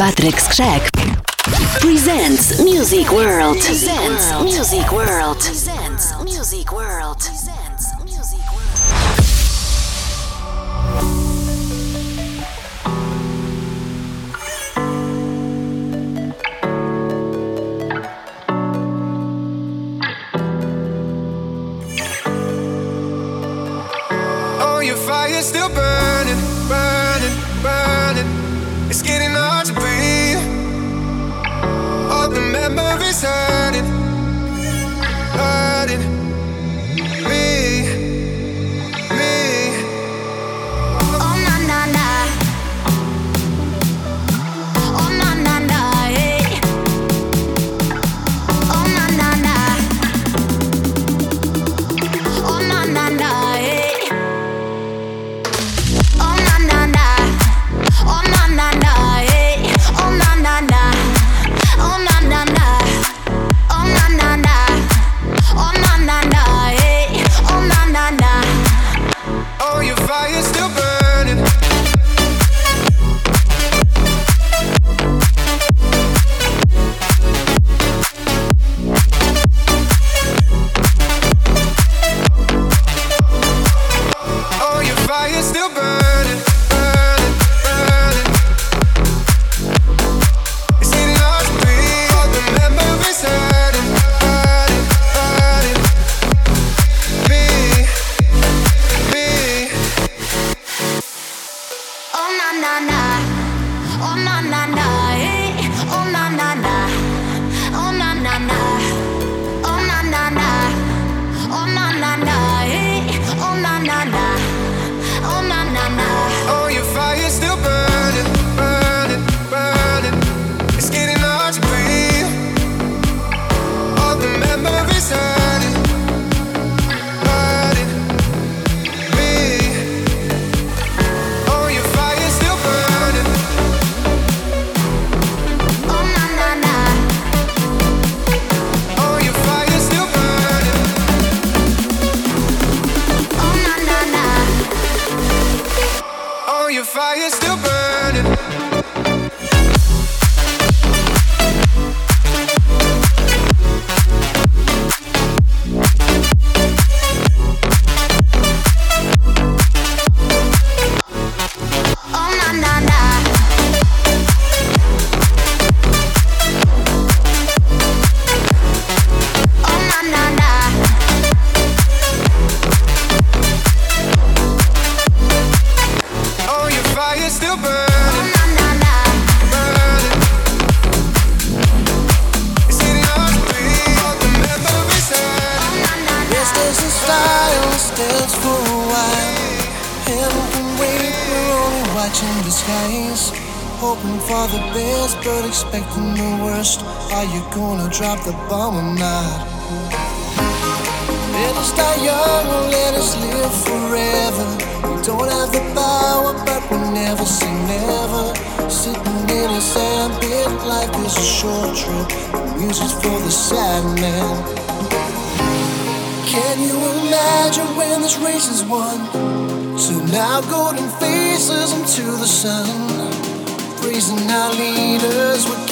Patryk Skrzek presents Music World. Presents Music World. Presents Music World. Presents Music World. Oh, your fire still burns answer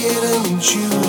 didn't you?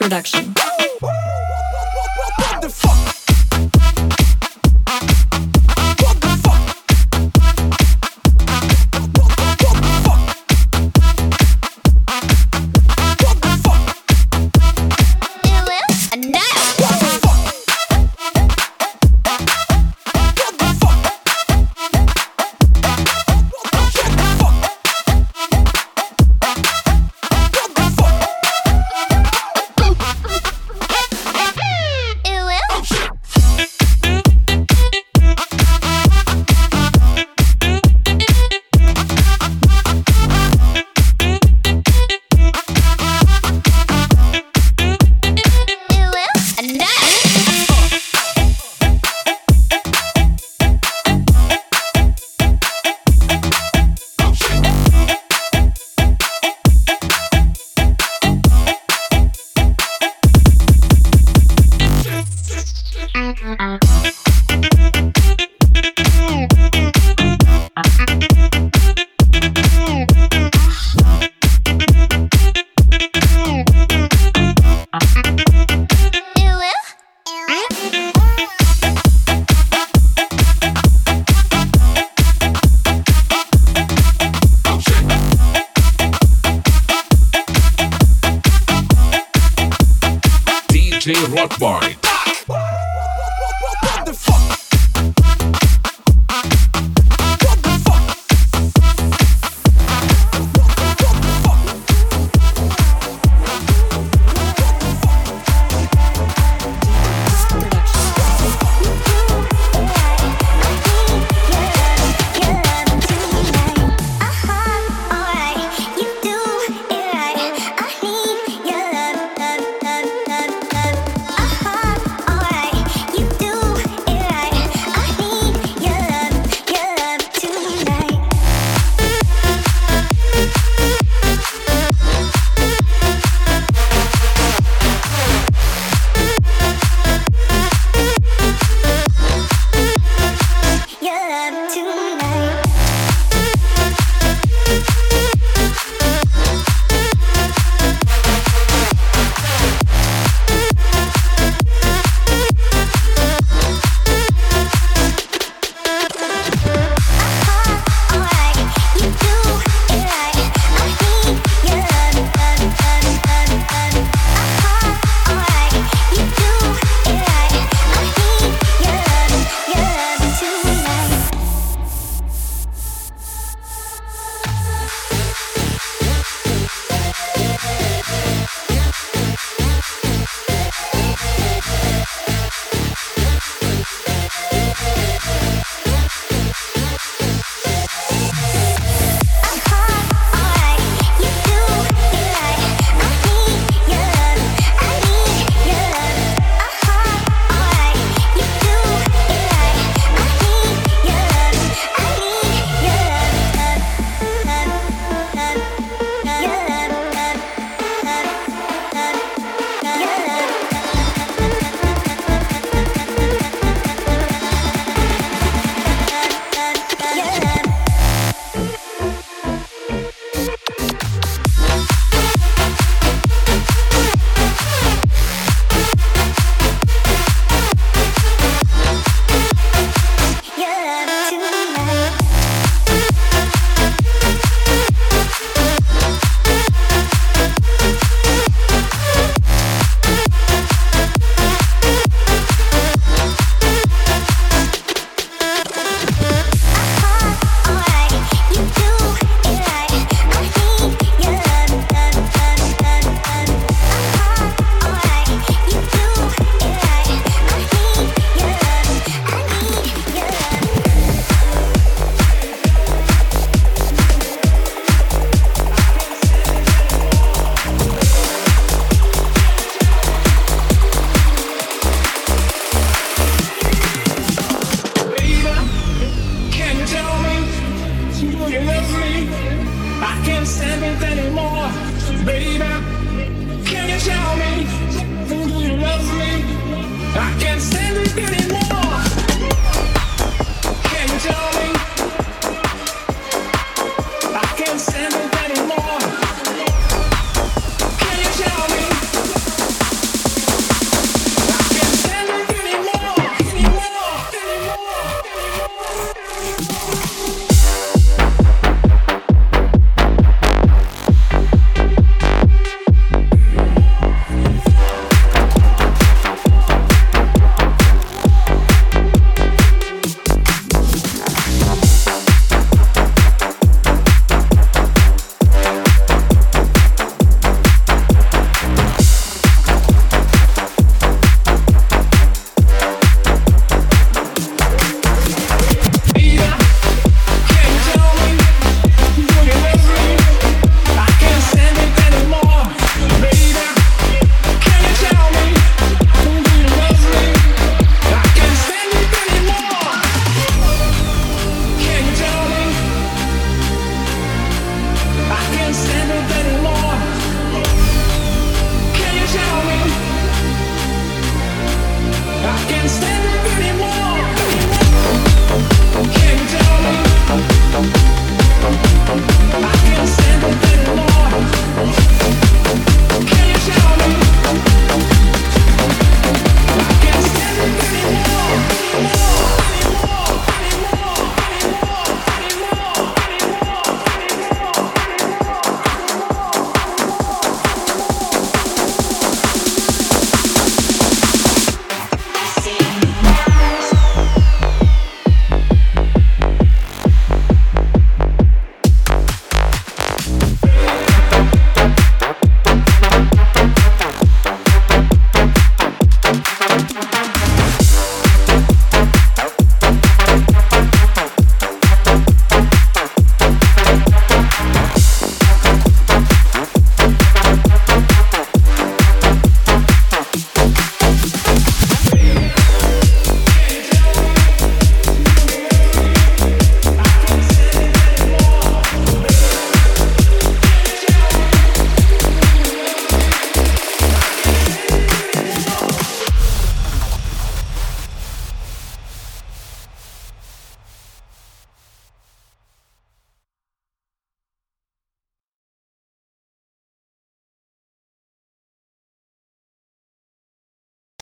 production.